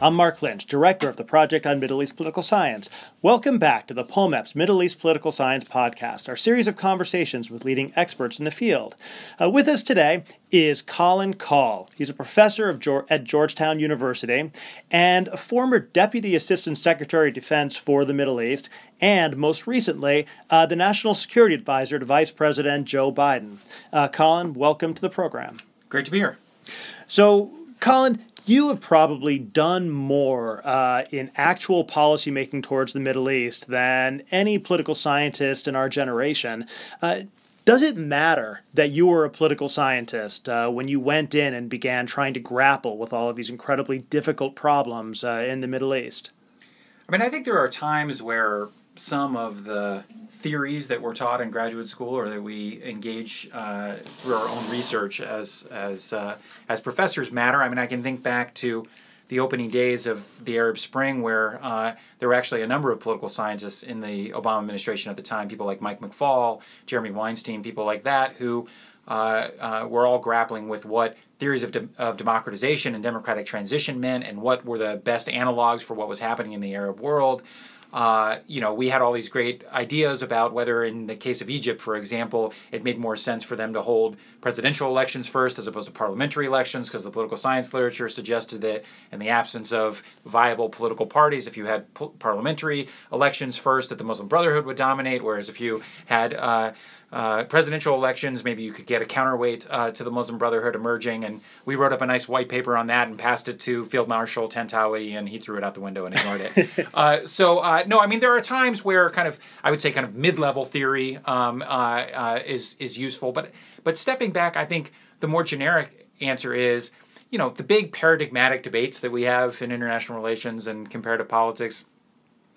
I'm Mark Lynch, Director of the Project on Middle East Political Science. Welcome back to the POMEPS Middle East Political Science Podcast, our series of conversations with leading experts in the field. Uh, with us today is Colin Kahl. He's a professor of at Georgetown University and a former Deputy Assistant Secretary of Defense for the Middle East, and most recently, uh, the National Security Advisor to Vice President Joe Biden. Uh, Colin, welcome to the program. Great to be here. So, Colin, you have probably done more uh, in actual policymaking towards the Middle East than any political scientist in our generation. Uh, does it matter that you were a political scientist uh, when you went in and began trying to grapple with all of these incredibly difficult problems uh, in the Middle East? I mean, I think there are times where some of the theories that we're taught in graduate school or that we engage uh, through our own research as as uh, as professors matter. I mean, I can think back to the opening days of the Arab Spring, where uh, there were actually a number of political scientists in the Obama administration at the time, people like Mike McFaul, Jeremy Weinstein, people like that, who uh, uh, were all grappling with what theories of, de- of democratization and democratic transition meant and what were the best analogs for what was happening in the Arab world. Uh, you know, we had all these great ideas about whether, in the case of Egypt, for example, it made more sense for them to hold presidential elections first as opposed to parliamentary elections, because the political science literature suggested that, in the absence of viable political parties, if you had parliamentary elections first, that the Muslim Brotherhood would dominate, whereas if you had uh, uh, presidential elections, maybe you could get a counterweight uh, to the Muslim Brotherhood emerging. And we wrote up a nice white paper on that and passed it to Field Marshal Tantawi, and he threw it out the window and ignored it. uh, so, uh, no, I mean, there are times where kind of, I would say, kind of mid level theory um, uh, uh, is, is useful. But, but stepping back, I think the more generic answer is, you know, the big paradigmatic debates that we have in international relations and comparative politics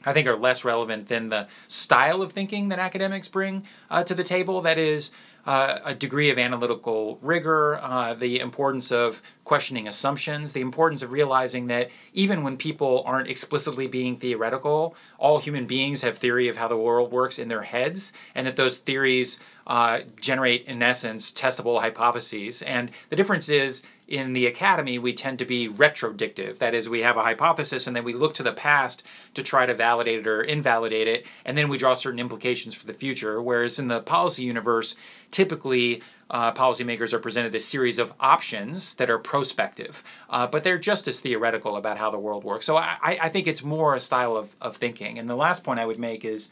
I think are less relevant than the style of thinking that academics bring uh, to the table. That is, uh, a degree of analytical rigor, uh, the importance of questioning assumptions, the importance of realizing that even when people aren't explicitly being theoretical, all human beings have theory of how the world works in their heads, and that those theories uh, generate, in essence, testable hypotheses. And the difference is in the academy, we tend to be retrodictive. That is, we have a hypothesis and then we look to the past to try to validate it or invalidate it, and then we draw certain implications for the future. Whereas in the policy universe, typically uh, policymakers are presented a series of options that are prospective, uh, but they're just as theoretical about how the world works. So I, I think it's more a style of, of thinking. And the last point I would make is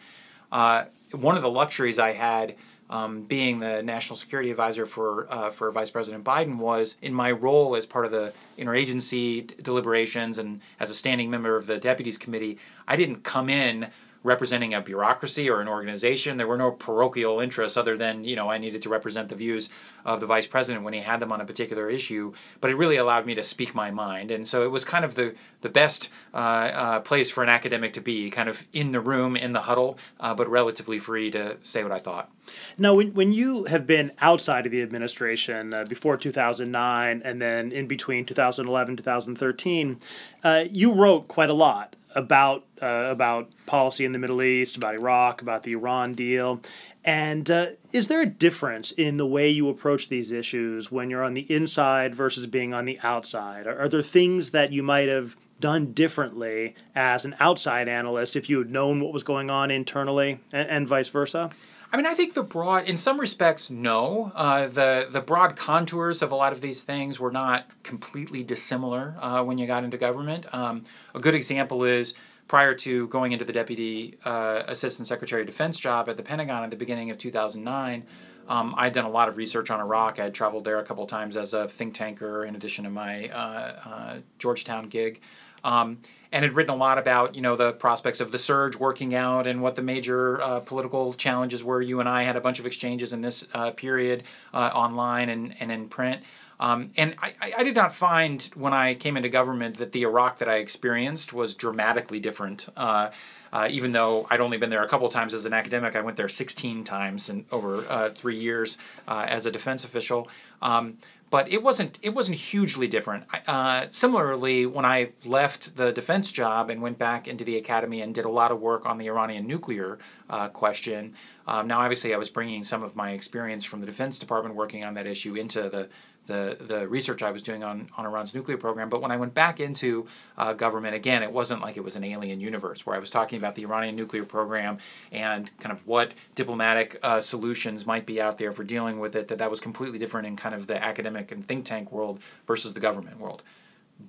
uh, one of the luxuries I had um, being the national security advisor for uh, for Vice President Biden was in my role as part of the interagency deliberations and as a standing member of the deputies committee. I didn't come in representing a bureaucracy or an organization. There were no parochial interests other than, you know, I needed to represent the views of the vice president when he had them on a particular issue. But it really allowed me to speak my mind. And so it was kind of the, the best uh, uh, place for an academic to be, kind of in the room, in the huddle, uh, but relatively free to say what I thought. Now, when, when you have been outside of the administration uh, before 2009 and then in between 2011 2013, uh, you wrote quite a lot about uh, about policy in the Middle East, about Iraq, about the Iran deal. And uh, is there a difference in the way you approach these issues when you're on the inside versus being on the outside? Are, are there things that you might have done differently as an outside analyst if you had known what was going on internally, and, and vice versa? I mean, I think the broad, in some respects, no. Uh, the the broad contours of a lot of these things were not completely dissimilar uh, when you got into government. Um, a good example is prior to going into the deputy uh, assistant secretary of defense job at the Pentagon at the beginning of 2009. Um, I'd done a lot of research on Iraq. I had traveled there a couple times as a think tanker, in addition to my uh, uh, Georgetown gig. Um, and had written a lot about you know the prospects of the surge working out and what the major uh, political challenges were. You and I had a bunch of exchanges in this uh, period uh, online and, and in print. Um, and I, I, did not find when I came into government that the Iraq that I experienced was dramatically different. Uh, uh, even though I'd only been there a couple times as an academic, I went there 16 times in over uh, three years as a defense official. Um, but it wasn't it wasn't hugely different. Uh, similarly, when I left the defense job and went back into the academy and did a lot of work on the Iranian nuclear uh, question, Um, now, obviously, I was bringing some of my experience from the Defense Department working on that issue into the the, the research I was doing on, on Iran's nuclear program. But when I went back into uh, government, again, it wasn't like it was an alien universe where I was talking about the Iranian nuclear program and kind of what diplomatic uh, solutions might be out there for dealing with it, that that was completely different in kind of the academic and think tank world versus the government world.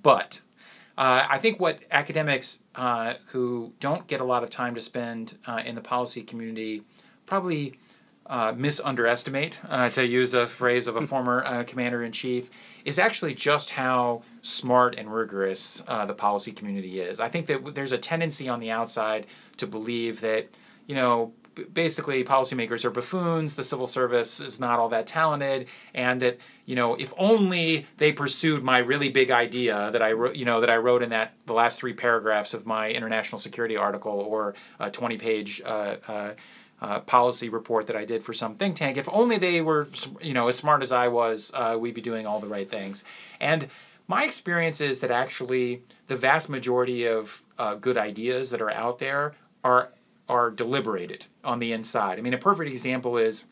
But uh, I think what academics uh, who don't get a lot of time to spend uh, in the policy community probably uh, misunderestimate, uh, to use a phrase of a former uh, commander in chief, is actually just how smart and rigorous uh, the policy community is. I think that there's a tendency on the outside to believe that, you know, basically policymakers are buffoons the civil service is not all that talented and that you know if only they pursued my really big idea that i wrote you know that i wrote in that the last three paragraphs of my international security article or a 20 page uh, uh, uh, policy report that I did for some think tank. If only they were, you know, as smart as I was, uh, we'd be doing all the right things. And my experience is that actually the vast majority of uh, good ideas that are out there are are deliberated on the inside. I mean, a perfect example is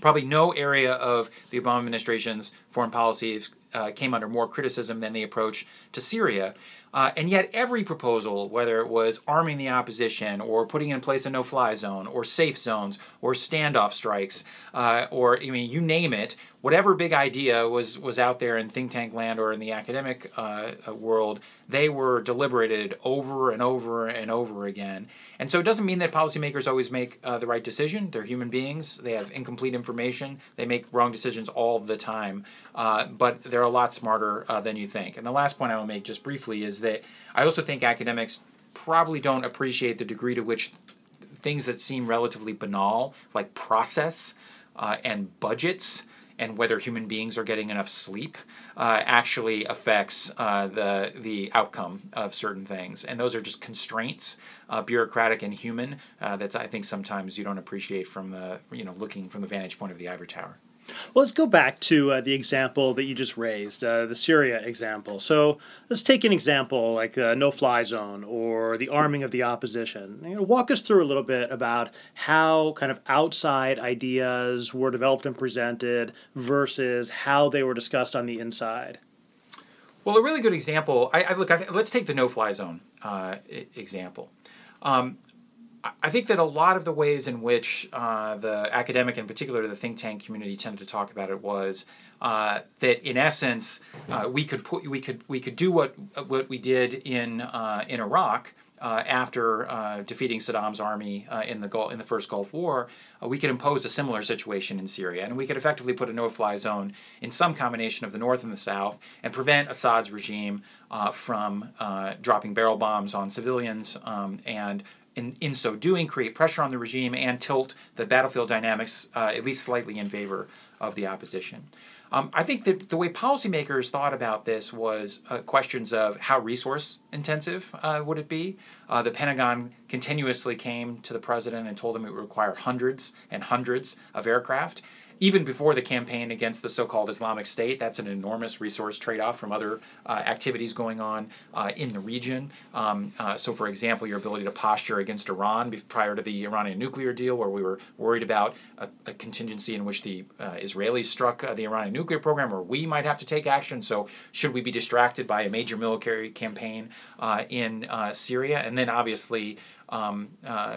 probably no area of the Obama administration's foreign policy uh, came under more criticism than the approach to Syria. Uh, and yet, every proposal, whether it was arming the opposition or putting in place a no fly zone or safe zones or standoff strikes, uh, or I mean, you name it, whatever big idea was, was out there in think tank land or in the academic uh, uh world, they were deliberated over and over and over again. And so it doesn't mean that policymakers always make uh, the right decision. They're human beings, they have incomplete information, they make wrong decisions all the time, uh, but they're a lot smarter than you think. And the last point I will make just briefly is that I also think academics probably don't appreciate the degree to which things that seem relatively banal, like process uh, and budgets, and whether human beings are getting enough sleep, uh, actually affects uh, the the outcome of certain things. And those are just constraints, uh, bureaucratic and human. Uh, that's I think sometimes you don't appreciate from the you know looking from the vantage point of the ivory tower. Well, let's go back to uh, the example that you just raised, uh, the Syria example. So let's take an example like the no fly zone or the arming of the opposition. You know, walk us through a little bit about how kind of outside ideas were developed and presented versus how they were discussed on the inside. Well, a really good example, I, I look, I, let's take the no fly zone uh, example. Um, I think that a lot of the ways in which uh, the academic, in particular the think tank community, tended to talk about it was uh, that, in essence, uh, we could put we could we could do what what we did in uh, in Iraq. Uh, after uh, defeating Saddam's army in the Gulf, in the first Gulf War, we could impose a similar situation in Syria, and we could effectively put a no-fly zone in some combination of the north and the south, and prevent Assad's regime from dropping barrel bombs on civilians um, and in, in so doing, create pressure on the regime and tilt the battlefield dynamics uh, at least slightly in favor of the opposition. Um, I think that the way policymakers thought about this was uh, questions of how resource intensive uh, would it be. Uh, the Pentagon continuously came to the president and told him it would require hundreds and hundreds of aircraft even before the campaign against the so-called Islamic State. That's an enormous resource trade-off from other uh, activities going on uh, in the region. Um, uh, so, for example, your ability to posture against Iran prior to the Iranian nuclear deal, where we were worried about a, a contingency in which the uh, Israelis struck uh, the Iranian nuclear program, or we might have to take action. So, should we be distracted by a major military campaign uh, in Syria? And then, obviously, um,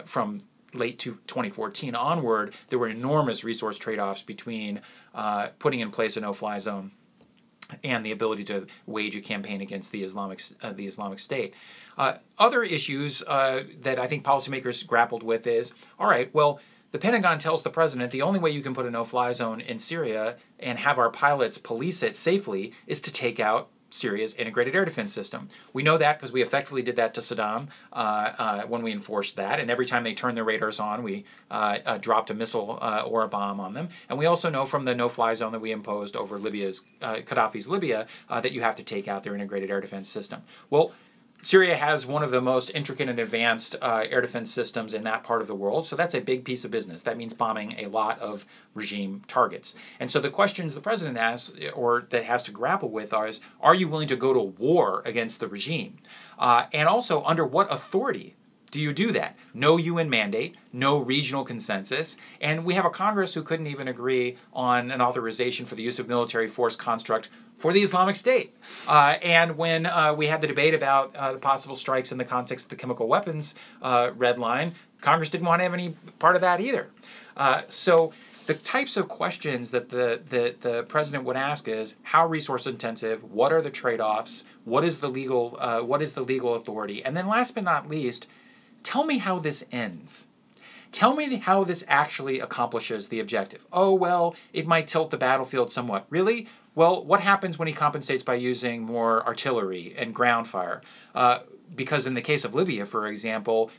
from late to 2014 onward, there were enormous resource trade-offs between uh, putting in place a no-fly zone and the ability to wage a campaign against the Islamic uh, the Islamic State. Uh, other issues uh, that I think policymakers grappled with is all right, well. The Pentagon tells the president the only way you can put a no fly zone in Syria and have our pilots police it safely is to take out Syria's integrated air defense system. We know that because we effectively did that to Saddam uh, uh, when we enforced that, and every time they turned their radars on, we uh, uh dropped a missile uh, or a bomb on them. And we also know from the no-fly zone that we imposed over Libya's uh, Gaddafi's Libya that you have to take out their integrated air defense system. Well, Syria has one of the most intricate and advanced uh, air defense systems in that part of the world, so that's a big piece of business. That means bombing a lot of regime targets. And so the questions the president has, or that has to grapple with, are: is, Are you willing to go to war against the regime? Uh, and also, under what authority do you do that? No UN mandate, no regional consensus, and we have a Congress who couldn't even agree on an authorization for the use of military force construct for the Islamic State. Uh, and when uh, we had the debate about uh, the possible strikes in the context of the chemical weapons uh, red line, Congress didn't want to have any part of that either. Uh, so the types of questions that the, the, the president would ask is how resource intensive, what are the trade-offs, what is the legal uh, what is the legal authority, and then last but not least, tell me how this ends. Tell me how this actually accomplishes the objective. Oh, well, it might tilt the battlefield somewhat. Really? Well, what happens when he compensates by using more artillery and ground fire? Uh, because in the case of Libya, for example,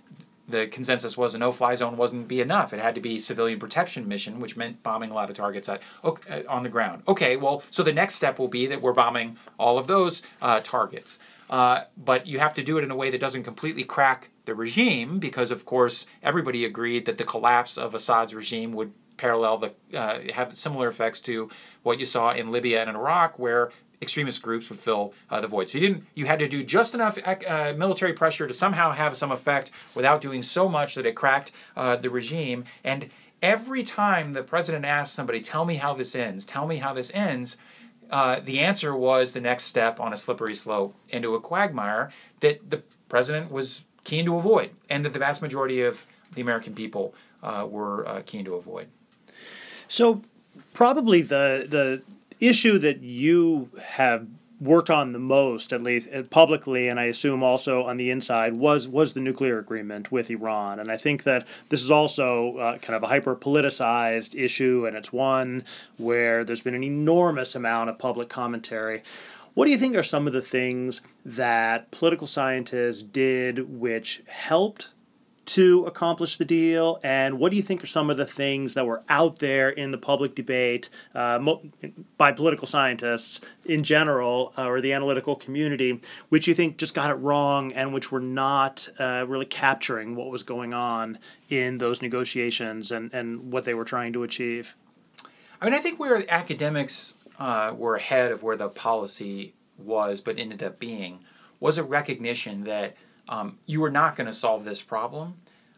the consensus was a no-fly zone wasn't be enough. It had to be civilian protection mission, which meant bombing a lot of targets at, okay, uh, on the ground. Okay, well, so the next step will be that we're bombing all of those uh, targets. Uh, but you have to do it in a way that doesn't completely crack the regime, because of course everybody agreed that the collapse of Assad's regime would parallel the uh, have similar effects to what you saw in Libya and in Iraq, where extremist groups would fill uh, the void. So you didn't you had to do just enough uh, military pressure to somehow have some effect without doing so much that it cracked uh, the regime. And every time the president asked somebody, "Tell me how this ends. Tell me how this ends." Uh, the answer was the next step on a slippery slope into a quagmire that the president was keen to avoid, and that the vast majority of the American people uh, were keen to avoid. So, probably the the issue that you have worked on the most, at least uh, publicly, and I assume also on the inside, was was the nuclear agreement with Iran. And I think that this is also uh, kind of a hyper politicized issue, and it's one where there's been an enormous amount of public commentary. What do you think are some of the things that political scientists did which helped to accomplish the deal? And what do you think are some of the things that were out there in the public debate uh, mo- by political scientists in general uh, or the analytical community, which you think just got it wrong and which were not uh, really capturing what was going on in those negotiations and, and what they were trying to achieve? I mean, I think where academics uh, were ahead of where the policy was, but ended up being, was a recognition that um, you were not going to solve this problem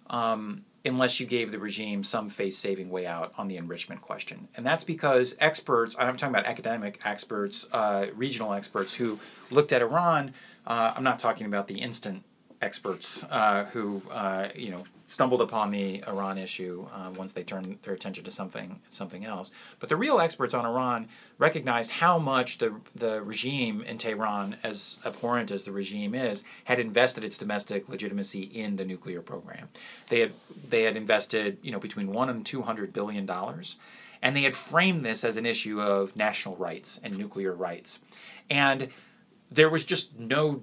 um, unless you gave the regime some face saving way out on the enrichment question. And that's because experts, I'm talking about academic experts, uh, regional experts who looked at Iran, uh, I'm not talking about the instant experts uh, who, uh, you know, stumbled upon the Iran issue uh, once they turned their attention to something something else. But the real experts on Iran recognized how much the the regime in Tehran, as abhorrent as the regime is, had invested its domestic legitimacy in the nuclear program. They had they had invested you know between one and two hundred billion dollars, and they had framed this as an issue of national rights and nuclear rights, and there was just no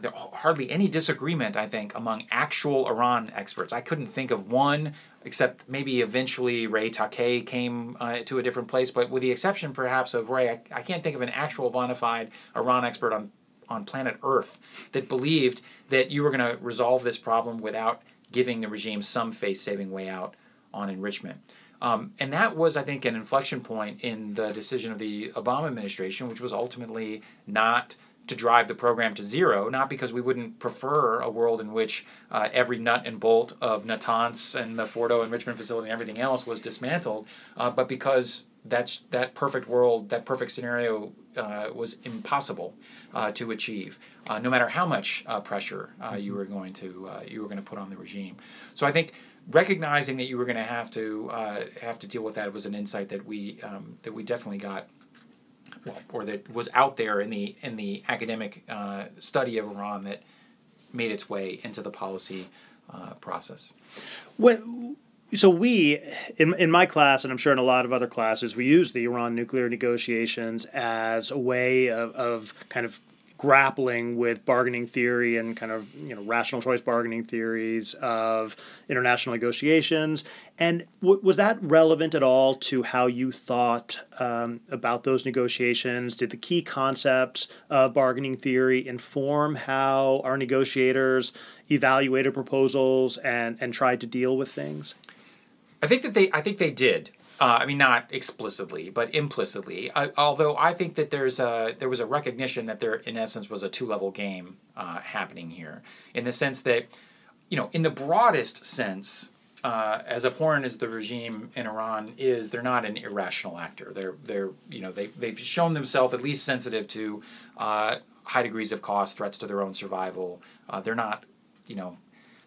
there hardly any disagreement, I think, among actual Iran experts. I couldn't think of one, except maybe eventually Ray Takeyh came uh, to a different place, but with the exception perhaps of Ray, I, I can't think of an actual bona fide Iran expert on, on planet Earth that believed that you were going to resolve this problem without giving the regime some face saving way out on enrichment. Um, and that was, I think, an inflection point in the decision of the Obama administration, which was ultimately not to drive the program to zero, not because we wouldn't prefer a world in which uh, every nut and bolt of Natanz and the Fordo enrichment facility and everything else was dismantled, uh, but because that's that perfect world, that perfect scenario uh, was impossible uh, to achieve, uh, no matter how much uh, pressure you were going to you were going to put on the regime. So I think recognizing that you were going to have to have to deal with that was an insight that we um, that we definitely got or that was out there in the in the academic uh, study of Iran that made its way into the policy uh, process. When, so we in in my class and I'm sure in a lot of other classes we use the Iran nuclear negotiations as a way of, of kind of grappling with bargaining theory and kind of you know rational choice bargaining theories of international negotiations. And w- was that relevant at all to how you thought um, about those negotiations? Did the key concepts of bargaining theory inform how our negotiators evaluated proposals and and tried to deal with things? I think that they I think they did. Uh, I mean, not explicitly, but implicitly. I, although I think that there's a there was a recognition that there, in essence, was a two level game uh, happening here, in the sense that you know, in the broadest sense, uh, as abhorrent as the regime in Iran is, they're not an irrational actor. They're they're you know they they've shown themselves at least sensitive to uh, high degrees of cost, threats to their own survival. Uh, they're not, you know,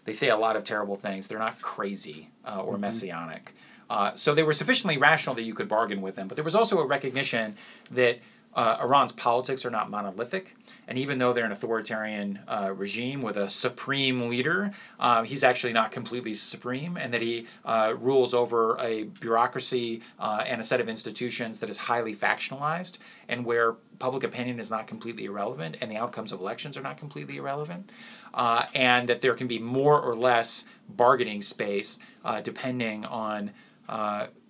they say a lot of terrible things. They're not crazy uh, or mm-hmm. messianic. Uh, so they were sufficiently rational that you could bargain with them. But there was also a recognition that uh, Iran's politics are not monolithic. And even though they're an authoritarian uh, regime with a supreme leader, uh, he's actually not completely supreme, and that he uh, rules over a bureaucracy uh, and a set of institutions that is highly factionalized, and where public opinion is not completely irrelevant, and the outcomes of elections are not completely irrelevant, and that there can be more or less bargaining space depending on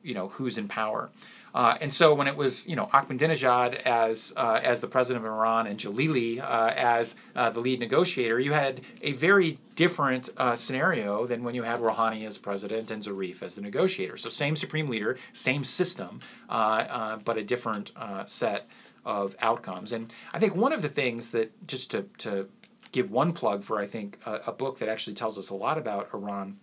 you know who's in power. Uh, and so when it was, you know, Ahmadinejad as uh, as the president of Iran and Jalili uh, as uh, the lead negotiator, you had a very different uh, scenario than when you had Rouhani as president and Zarif as the negotiator. So same supreme leader, same system, uh, but a different set of outcomes. And I think one of the things that just to to give one plug for, I think a, a book that actually tells us a lot about Iran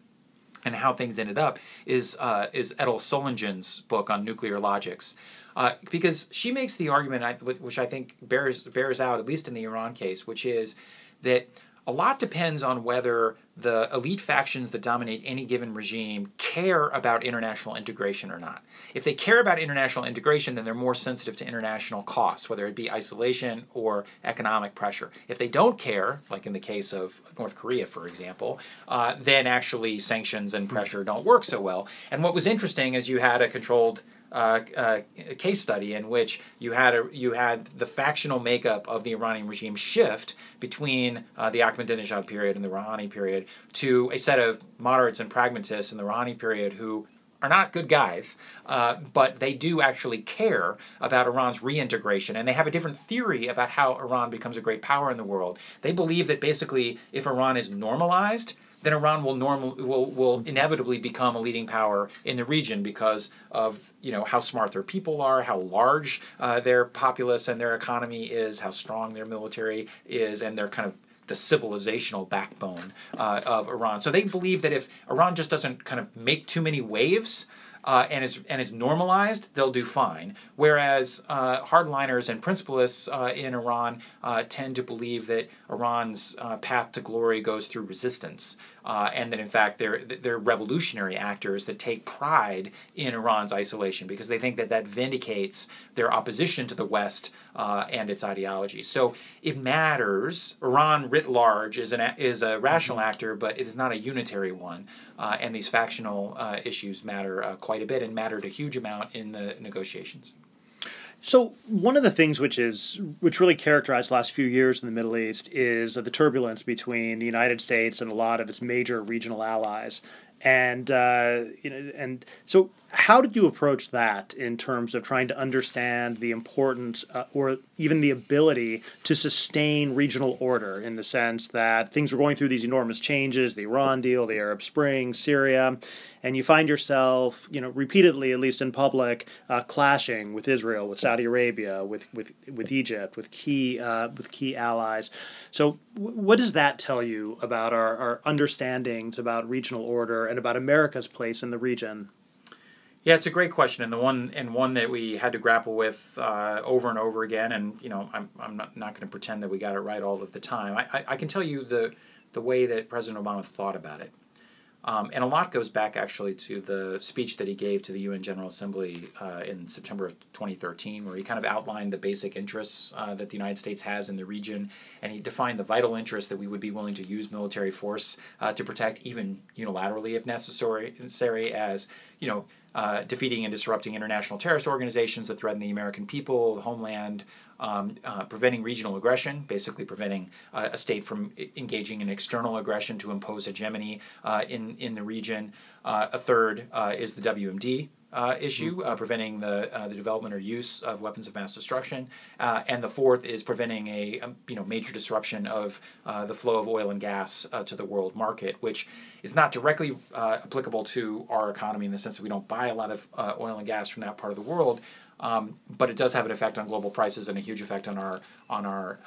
and how things ended up is uh, is Etel Solingen's book on nuclear logics, uh, because she makes the argument, which I think bears bears out at least in the Iran case, which is that a lot depends on whether the elite factions that dominate any given regime care about international integration or not. If they care about international integration, then they're more sensitive to international costs, whether it be isolation or economic pressure. If they don't care, like in the case of North Korea, for example, uh, then actually sanctions and pressure don't work so well. And what was interesting is you had a controlled uh, uh, case study in which you had a, you had the factional makeup of the Iranian regime shift between uh, the Ahmadinejad period and the Rouhani period to a set of moderates and pragmatists in the Rouhani period who are not good guys, uh, but they do actually care about Iran's reintegration, and they have a different theory about how Iran becomes a great power in the world. They believe that basically, if Iran is normalized, then Iran will normal will will inevitably become a leading power in the region because of you know how smart their people are, how large uh, their populace and their economy is, how strong their military is, and their kind of the civilizational backbone uh, of Iran. So they believe that if Iran just doesn't kind of make too many waves, uh, and is and is normalized, they'll do fine. Whereas uh, hardliners and principalists uh, in Iran uh, tend to believe that Iran's uh, path to glory goes through resistance, uh, and that in fact they're they're revolutionary actors that take pride in Iran's isolation because they think that that vindicates their opposition to the West uh, and its ideology. So it matters. Iran writ large is an is a rational mm-hmm. actor, but it is not a unitary one, uh, and these factional uh, issues matter quite a bit and mattered a huge amount in the negotiations. So one of the things which is which really characterized the last few years in the Middle East is the turbulence between the United States and a lot of its major regional allies, and uh, you know, and so how did you approach that in terms of trying to understand the importance uh, or even the ability to sustain regional order in the sense that things were going through these enormous changes the Iran deal, the Arab Spring, Syria, and you find yourself, you know, repeatedly, at least in public, uh, clashing with Israel, with Saudi Arabia, with, with, with Egypt, with key, uh, with key allies. So, w- what does that tell you about our, our understandings about regional order and about America's place in the region? Yeah, it's a great question, and the one and one that we had to grapple with uh, over and over again. And you know, I'm, I'm not, not going to pretend that we got it right all of the time. I, I, I, can tell you the the way that President Obama thought about it, um, and a lot goes back actually to the speech that he gave to the UN General Assembly uh, in September of 2013, where he kind of outlined the basic interests uh, that the United States has in the region, and he defined the vital interest that we would be willing to use military force uh, to protect, even unilaterally if necessary, necessary as you know uh, defeating and disrupting international terrorist organizations that threaten the American people, the homeland, um, uh, preventing regional aggression, basically preventing uh, a state from engaging in external aggression to impose hegemony uh, in, in the region. Uh, a third uh, is the WMD, uh, issue, uh, preventing the uh, the development or use of weapons of mass destruction, uh, and the fourth is preventing a, a um, you know major disruption of uh, the flow of oil and gas to the world market, which is not directly applicable to our economy in the sense that we don't buy a lot of oil and gas from that part of the world. Um, but it does have an effect on global prices and a huge effect on our on our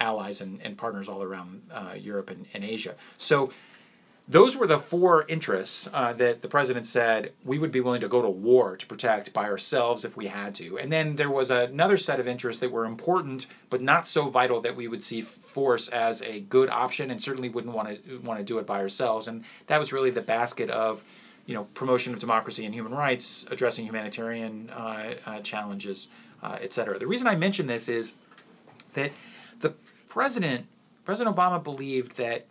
allies and, and partners all around Europe and, and Asia. So those were the four interests uh, that the president said we would be willing to go to war to protect by ourselves if we had to. And then there was another set of interests that were important but not so vital that we would see force as a good option and certainly wouldn't want to want to do it by ourselves. And that was really the basket of you know promotion of democracy and human rights, addressing humanitarian uh, uh, challenges, uh, et cetera. The reason I mention this is that the president, President Obama, believed that.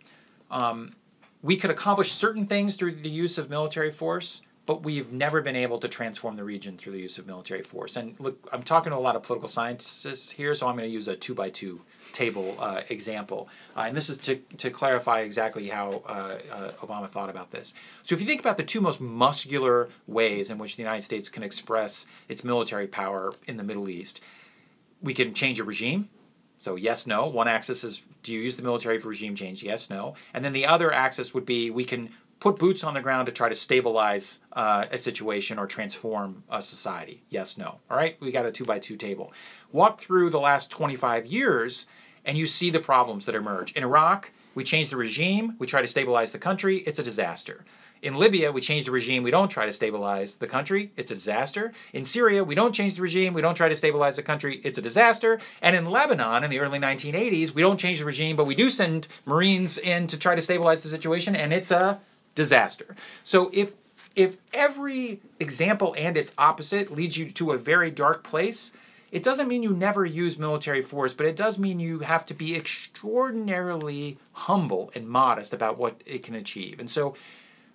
Um, we could accomplish certain things through the use of military force, but we've never been able to transform the region through the use of military force. And look, I'm talking to a lot of political scientists here, so I'm going to use a two by two table uh, example. Uh, and this is to, to clarify exactly how uh, uh, Obama thought about this. So, if you think about the two most muscular ways in which the United States can express its military power in the Middle East, we can change a regime. So, yes, no. One axis is do you use the military for regime change? Yes, no. And then the other axis would be we can put boots on the ground to try to stabilize uh, a situation or transform a society. Yes, no. All right, we got a two by two table. Walk through the last 25 years and you see the problems that emerge. In Iraq, we change the regime, we try to stabilize the country, it's a disaster. In Libya, we change the regime. We don't try to stabilize the country. It's a disaster. In Syria, we don't change the regime. We don't try to stabilize the country. It's a disaster. And in Lebanon, in the early 1980s, we don't change the regime, but we do send Marines in to try to stabilize the situation, and it's a disaster. So if if every example and its opposite leads you to a very dark place, it doesn't mean you never use military force, but it does mean you have to be extraordinarily humble and modest about what it can achieve. And so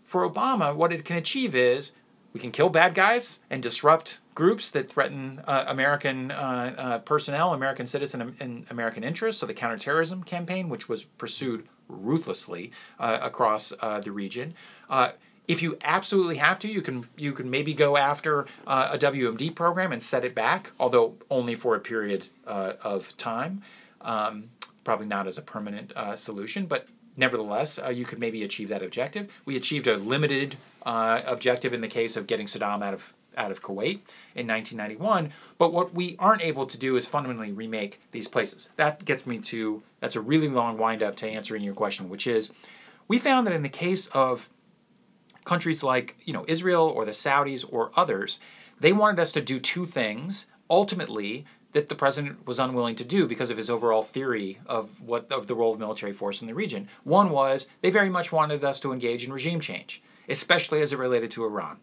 for Obama, what it can achieve is we can kill bad guys and disrupt groups that threaten uh, American uh, uh, personnel, American citizen, and American interests. So the counterterrorism campaign, which was pursued ruthlessly uh, across uh, the region. Uh, if you absolutely have to, you can you can maybe go after a WMD program and set it back, although only for a period of time. Um, probably not as a permanent solution, but nevertheless, uh, you could maybe achieve that objective. We achieved a limited uh, objective in the case of getting Saddam out of out of Kuwait in 1991. But what we aren't able to do is fundamentally remake these places. That gets me to that's a really long wind up to answering your question, which is we found that in the case of countries like you know Israel or the Saudis or others, they wanted us to do two things. Ultimately, that the president was unwilling to do because of his overall theory of what of the role of military force in the region. One was they very much wanted us to engage in regime change, especially as it related to Iran.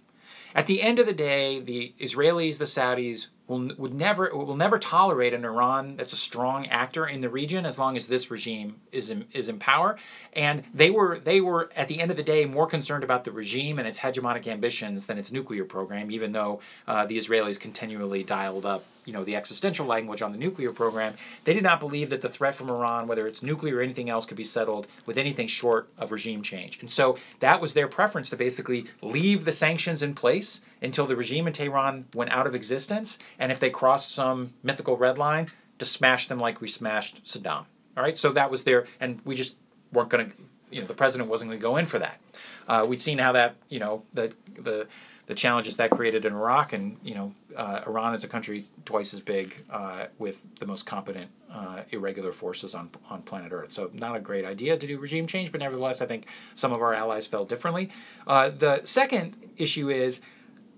At the end of the day, the Israelis, the Saudis will would never will never tolerate an Iran that's a strong actor in the region as long as this regime is in, is in power. And they were they were at the end of the day more concerned about the regime and its hegemonic ambitions than its nuclear program, even though uh, the Israelis continually dialed up you know the existential language on the nuclear program, they did not believe that the threat from Iran, whether it's nuclear or anything else, could be settled with anything short of regime change. And so that was their preference to basically leave the sanctions in place until the regime in Tehran went out of existence, and if they crossed some mythical red line, to smash them like we smashed Saddam. All right, so that was there, and we just weren't going to, you know, the president wasn't going to go in for that. Uh, we'd seen how that, you know, the the the challenges that created in Iraq, and you know, uh, Iran is a country twice as big uh, with the most competent uh, irregular forces on on planet Earth. So not a great idea to do regime change, but nevertheless, I think some of our allies felt differently. Uh, the second issue is.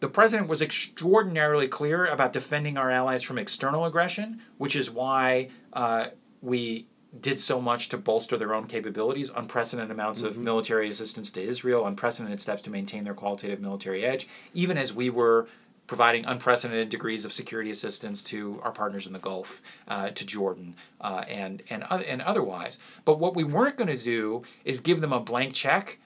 The president was extraordinarily clear about defending our allies from external aggression, which is why uh, we did so much to bolster their own capabilities, unprecedented amounts mm-hmm. of military assistance to Israel, unprecedented steps to maintain their qualitative military edge, even as we were providing unprecedented degrees of security assistance to our partners in the Gulf, uh, to Jordan, uh, and and and otherwise. But what we weren't going to do is give them a blank check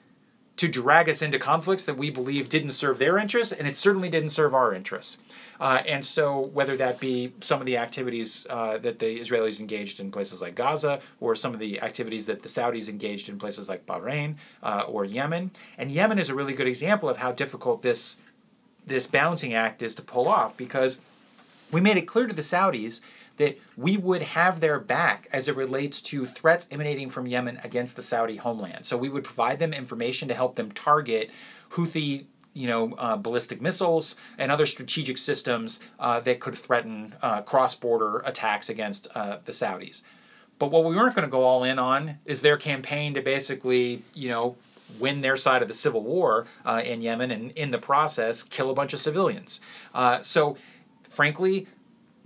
to drag us into conflicts that we believe didn't serve their interests, and it certainly didn't serve our interests. Uh, and so, whether that be some of the activities uh, that the Israelis engaged in places like Gaza, or some of the activities that the Saudis engaged in places like Bahrain uh, or Yemen, and Yemen is a really good example of how difficult this this balancing act is to pull off because we made it clear to the Saudis that we would have their back as it relates to threats emanating from Yemen against the Saudi homeland. So we would provide them information to help them target Houthi you know, uh, ballistic missiles and other strategic systems uh, that could threaten uh, cross-border attacks against uh, the Saudis. But what we weren't going to go all in on is their campaign to basically, you know, win their side of the civil war uh, in Yemen and in the process kill a bunch of civilians. Uh, so, frankly,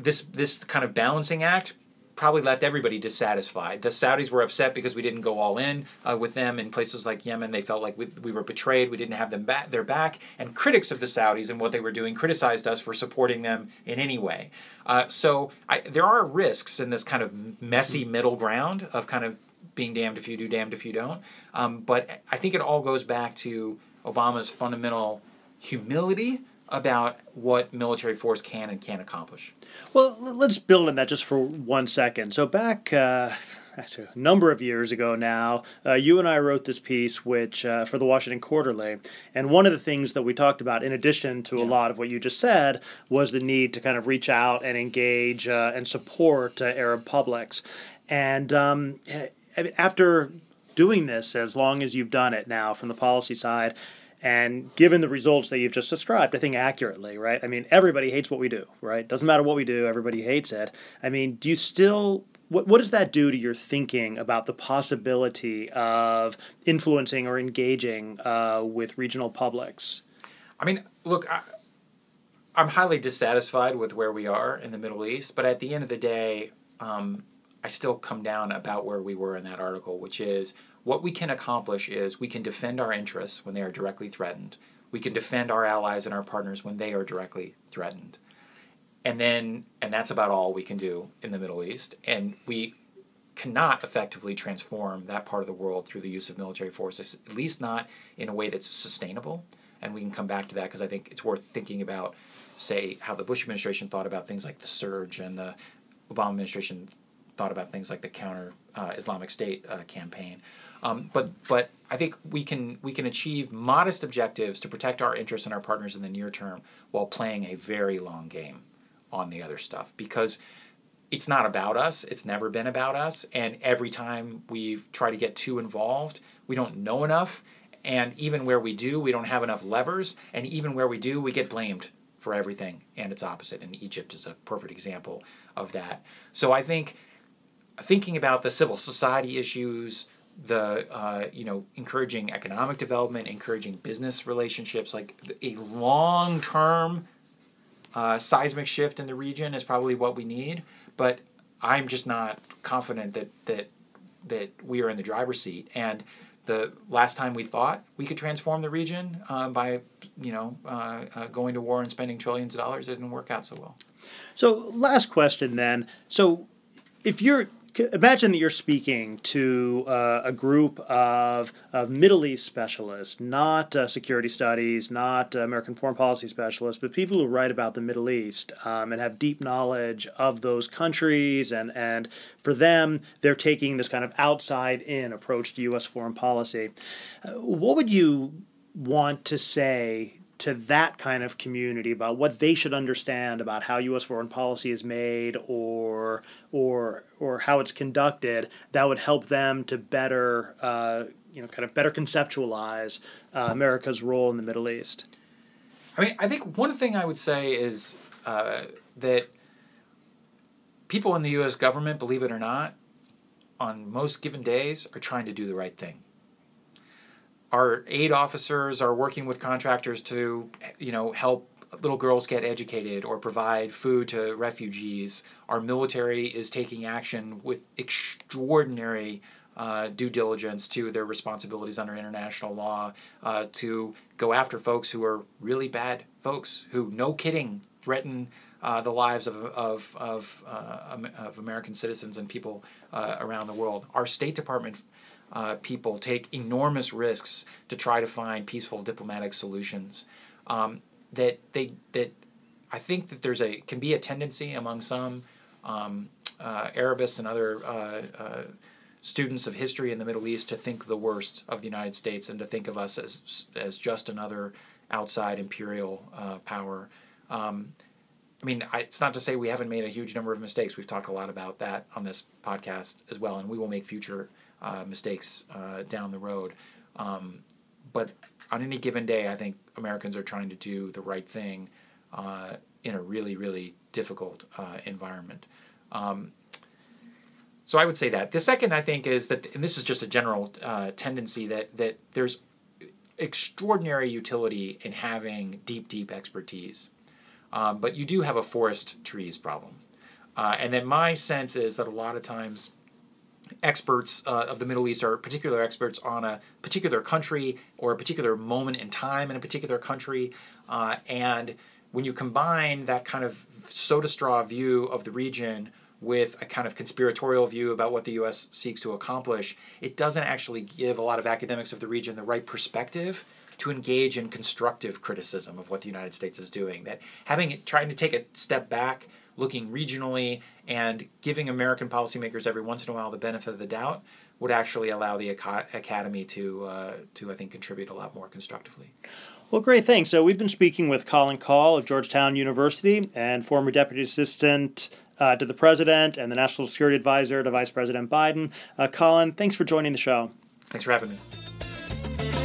this this kind of balancing act probably left everybody dissatisfied. The Saudis were upset because we didn't go all in uh, with them in places like Yemen. They felt like we, we were betrayed. We didn't have them back, their back. And critics of the Saudis and what they were doing criticized us for supporting them in any way. Uh, so I, there are risks in this kind of messy middle ground of kind of being damned if you do, damned if you don't. Um, but I think it all goes back to Obama's fundamental humility about what military force can and can't accomplish. Well, let's build on that just for one second. So back. Uh, actually, a number of years ago now, uh, you and I wrote this piece, which uh, for the Washington Quarterly, and one of the things that we talked about, in addition to yeah. a lot of what you just said, was the need to kind of reach out and engage uh, and support uh, Arab publics. And um, after doing this as long as you've done it now from the policy side, and given the results that you've just described, I think accurately, right? I mean, everybody hates what we do, right? Doesn't matter what we do, everybody hates it. I mean, do you still what, what does that do to your thinking about the possibility of influencing or engaging uh, with regional publics? I mean, look, I, I'm highly dissatisfied with where we are in the Middle East, but at the end of the day, um, I still come down about where we were in that article, which is what we can accomplish is we can defend our interests when they are directly threatened. We can defend our allies and our partners when they are directly threatened. And then, and that's about all we can do in the Middle East. And we cannot effectively transform that part of the world through the use of military forces, at least not in a way that's sustainable. And we can come back to that because I think it's worth thinking about, say, how the Bush administration thought about things like the surge and the Obama administration thought about things like the counter uh, Islamic State uh, campaign. Um, but but I think we can we can achieve modest objectives to protect our interests and our partners in the near term while playing a very long game on the other stuff because it's not about us. It's never been about us. And every time we try to get too involved, we don't know enough. And even where we do, we don't have enough levers. And even where we do, we get blamed for everything and its opposite. And Egypt is a perfect example of that. So I think thinking about the civil society issues, the uh, you know encouraging economic development, encouraging business relationships, like a long term uh, seismic shift in the region is probably what we need. But I'm just not confident that that that we are in the driver's seat. And the last time we thought we could transform the region uh, by you know uh, uh, going to war and spending trillions of dollars, it didn't work out so well. So last question then. So if you're imagine that you're speaking to uh, a group of, of Middle East specialists, not uh, security studies, not uh, American foreign policy specialists, but people who write about the Middle East um, and have deep knowledge of those countries. And, and for them, they're taking this kind of outside in approach to U.S. foreign policy. Uh, what would you want to say to that kind of community about what they should understand about how U.S. foreign policy is made or or or how it's conducted that would help them to better uh, you know kind of better conceptualize uh, America's role in the Middle East. I mean, I think one thing I would say is uh, that people in the U.S. government, believe it or not, on most given days, are trying to do the right thing our aid officers are working with contractors to, you know, help little girls get educated or provide food to refugees. Our military is taking action with extraordinary uh, due diligence to their responsibilities under international law uh, to go after folks who are really bad folks who, no kidding, threaten uh, the lives of, of, of, uh, of American citizens and people uh, around the world. Our State Department uh, people take enormous risks to try to find peaceful diplomatic solutions. Um, that they that I think that there's a can be a tendency among some um, uh, Arabists and other uh, uh, students of history in the Middle East to think the worst of the United States and to think of us as as just another outside imperial uh, power. Um, I mean, I, it's not to say we haven't made a huge number of mistakes. We've talked a lot about that on this podcast as well, and we will make future uh, mistakes uh, down the road. Um, but on any given day, I think Americans are trying to do the right thing uh, in a really, really difficult uh, environment. Um, so I would say that. The second, I think, is that, and this is just a general uh, tendency that that there's extraordinary utility in having deep, deep expertise. Um, but you do have a forest trees problem. Uh, and then my sense is that a lot of times experts uh, of the Middle East are particular experts on a particular country or a particular moment in time in a particular country. Uh, and when you combine that kind of soda straw view of the region with a kind of conspiratorial view about what the US seeks to accomplish, it doesn't actually give a lot of academics of the region the right perspective to engage in constructive criticism of what the United States is doing. That having trying to take a step back, looking regionally and giving American policymakers every once in a while the benefit of the doubt would actually allow the academy to uh, to I think contribute a lot more constructively. Well, great, thanks. So we've been speaking with Colin Kahl of Georgetown University and former deputy assistant uh, to the president and the national security advisor to Vice President Biden. Uh, Colin, thanks for joining the show. Thanks for having me.